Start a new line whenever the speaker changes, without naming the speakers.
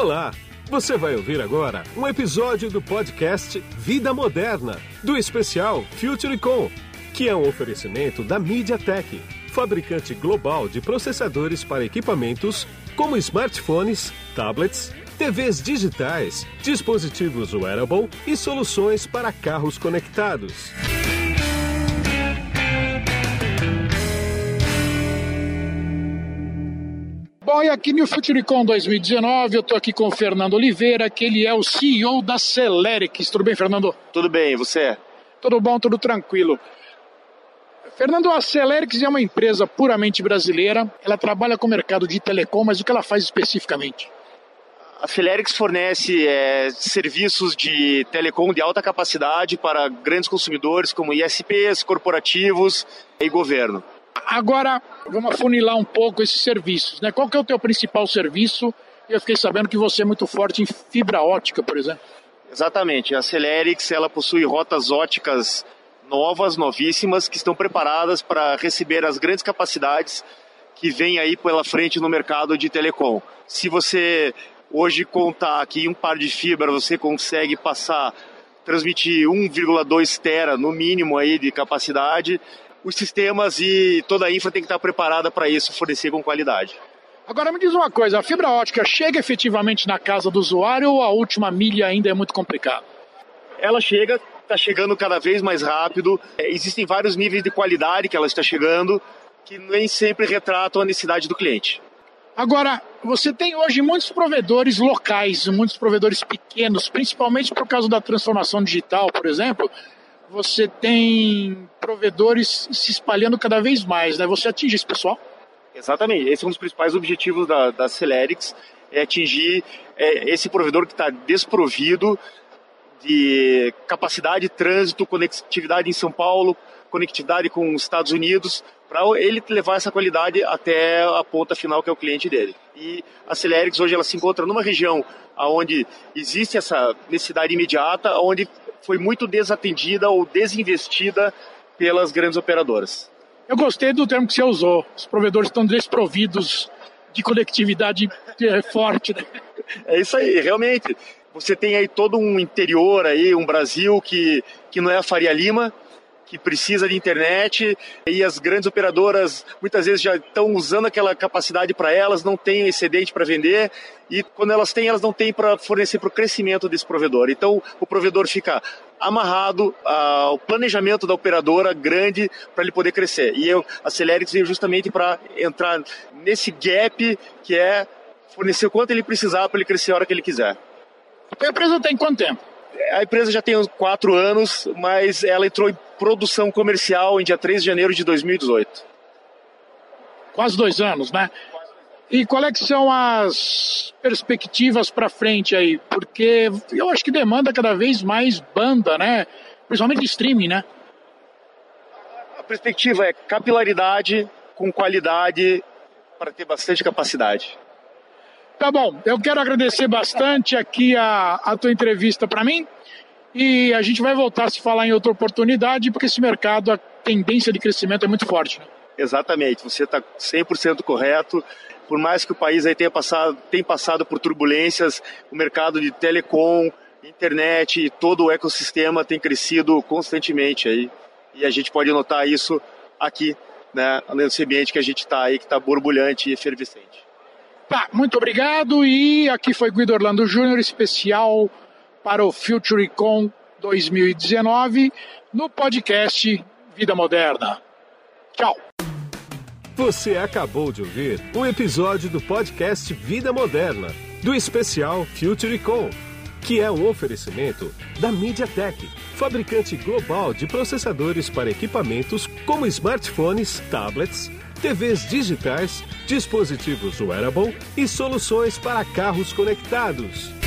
Olá! Você vai ouvir agora um episódio do podcast Vida Moderna, do especial FutureCon, que é um oferecimento da MediaTek, fabricante global de processadores para equipamentos como smartphones, tablets, TVs digitais, dispositivos wearable e soluções para carros conectados.
Bom, e aqui no FutureCon 2019 eu estou aqui com o Fernando Oliveira, que ele é o CEO da Celerix. Tudo bem, Fernando?
Tudo bem, e você?
Tudo bom, tudo tranquilo. Fernando, a Celerix é uma empresa puramente brasileira. Ela trabalha com o mercado de telecom, mas o que ela faz especificamente?
A Celerix fornece é, serviços de telecom de alta capacidade para grandes consumidores como ISPs, corporativos e governo.
Agora, vamos afunilar um pouco esses serviços. Né? Qual que é o teu principal serviço? Eu fiquei sabendo que você é muito forte em fibra ótica, por exemplo.
Exatamente. A Celerix ela possui rotas óticas novas, novíssimas, que estão preparadas para receber as grandes capacidades que vêm aí pela frente no mercado de telecom. Se você hoje contar que um par de fibra você consegue passar, transmitir 1,2 tera no mínimo aí de capacidade, os sistemas e toda a infra tem que estar preparada para isso, fornecer com qualidade.
Agora me diz uma coisa, a fibra ótica chega efetivamente na casa do usuário ou a última milha ainda é muito complicado?
Ela chega, está chegando cada vez mais rápido. É, existem vários níveis de qualidade que ela está chegando, que nem sempre retratam a necessidade do cliente.
Agora, você tem hoje muitos provedores locais, muitos provedores pequenos, principalmente por causa da transformação digital, por exemplo. Você tem provedores se espalhando cada vez mais, né? Você atinge esse pessoal?
Exatamente. Esse é um dos principais objetivos da, da Celerix, é atingir é, esse provedor que está desprovido de capacidade de trânsito, conectividade em São Paulo, conectividade com os Estados Unidos, para ele levar essa qualidade até a ponta final que é o cliente dele. E a Celerix hoje ela se encontra numa região onde existe essa necessidade imediata, onde foi muito desatendida ou desinvestida pelas grandes operadoras.
Eu gostei do termo que você usou. Os provedores estão desprovidos de conectividade é, forte. Né?
É isso aí, realmente. Você tem aí todo um interior aí, um Brasil que, que não é a Faria Lima, que precisa de internet e as grandes operadoras muitas vezes já estão usando aquela capacidade para elas, não têm excedente para vender e quando elas têm, elas não têm para fornecer para o crescimento desse provedor. Então o provedor fica amarrado ao planejamento da operadora grande para ele poder crescer. E eu, a Celerix veio justamente para entrar nesse gap que é fornecer o quanto ele precisar para ele crescer a hora que ele quiser.
A empresa tem quanto tempo?
A empresa já tem uns quatro anos, mas ela entrou em produção comercial em dia 3 de janeiro de 2018.
Quase dois anos, né? E qual é que são as perspectivas para frente aí? Porque eu acho que demanda cada vez mais banda, né? Principalmente streaming, né?
A perspectiva é capilaridade com qualidade para ter bastante capacidade.
Tá bom, eu quero agradecer bastante aqui a, a tua entrevista para mim e a gente vai voltar a se falar em outra oportunidade porque esse mercado, a tendência de crescimento é muito forte. Né?
Exatamente, você está 100% correto. Por mais que o país aí tenha passado, tenha passado por turbulências, o mercado de telecom, internet e todo o ecossistema tem crescido constantemente aí. E a gente pode notar isso aqui, né, nesse ambiente que a gente está aí, que está borbulhante e efervescente.
Tá, muito obrigado. E aqui foi Guido Orlando Júnior, especial para o FutureCon 2019, no podcast Vida Moderna. Tchau.
Você acabou de ouvir um episódio do podcast Vida Moderna, do especial FutureCon, que é um oferecimento da MediaTek, fabricante global de processadores para equipamentos como smartphones, tablets, TVs digitais, dispositivos wearable e soluções para carros conectados.